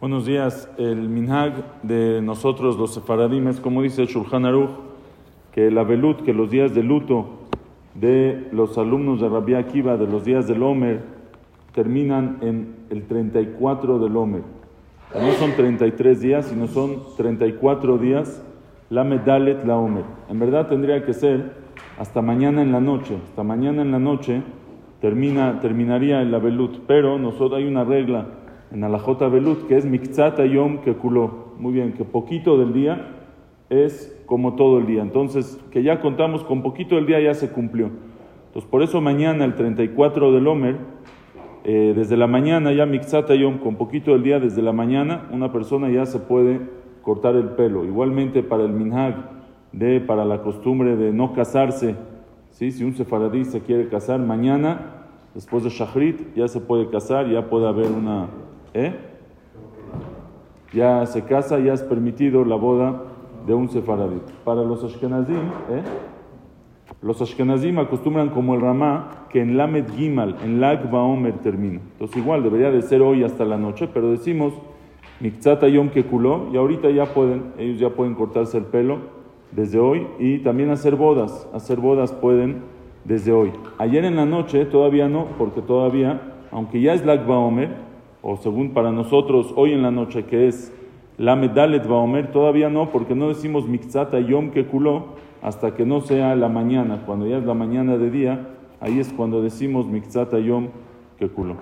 Buenos días. El minhag de nosotros, los sefaradim, es como dice Shulchan Aruch, que la velut, que los días de luto de los alumnos de Rabbi Akiva, de los días del Omer, terminan en el 34 del Omer. No son 33 días, sino son 34 días la medalet la Omer. En verdad tendría que ser hasta mañana en la noche. Hasta mañana en la noche termina, terminaría el velut. Pero nosotros hay una regla en Alajota Belut, que es Mikzata Yom Kekuló. Muy bien, que poquito del día es como todo el día. Entonces, que ya contamos con poquito del día ya se cumplió. Entonces, por eso mañana, el 34 del Omer, eh, desde la mañana ya Mikzata Yom, con poquito del día, desde la mañana, una persona ya se puede cortar el pelo. Igualmente para el minhag, de, para la costumbre de no casarse, ¿sí? si un sefaradí se quiere casar, mañana, después de Shachrit, ya se puede casar, ya puede haber una ¿Eh? Ya se casa, ya es permitido la boda de un sefaradí. Para los ashkenazim, ¿eh? los ashkenazim acostumbran como el ramá que en Lamed Gimal, en Lag Baomer termina. Entonces igual debería de ser hoy hasta la noche, pero decimos Mikzata Yom Kekuló y ahorita ya pueden, ellos ya pueden cortarse el pelo desde hoy y también hacer bodas. Hacer bodas pueden desde hoy. Ayer en la noche todavía no, porque todavía, aunque ya es Lag Baomer, o según para nosotros hoy en la noche que es la Medalet Baomer, todavía no, porque no decimos Mikzata Yom Kekuló hasta que no sea la mañana. Cuando ya es la mañana de día, ahí es cuando decimos Mikzata Yom Kekuló.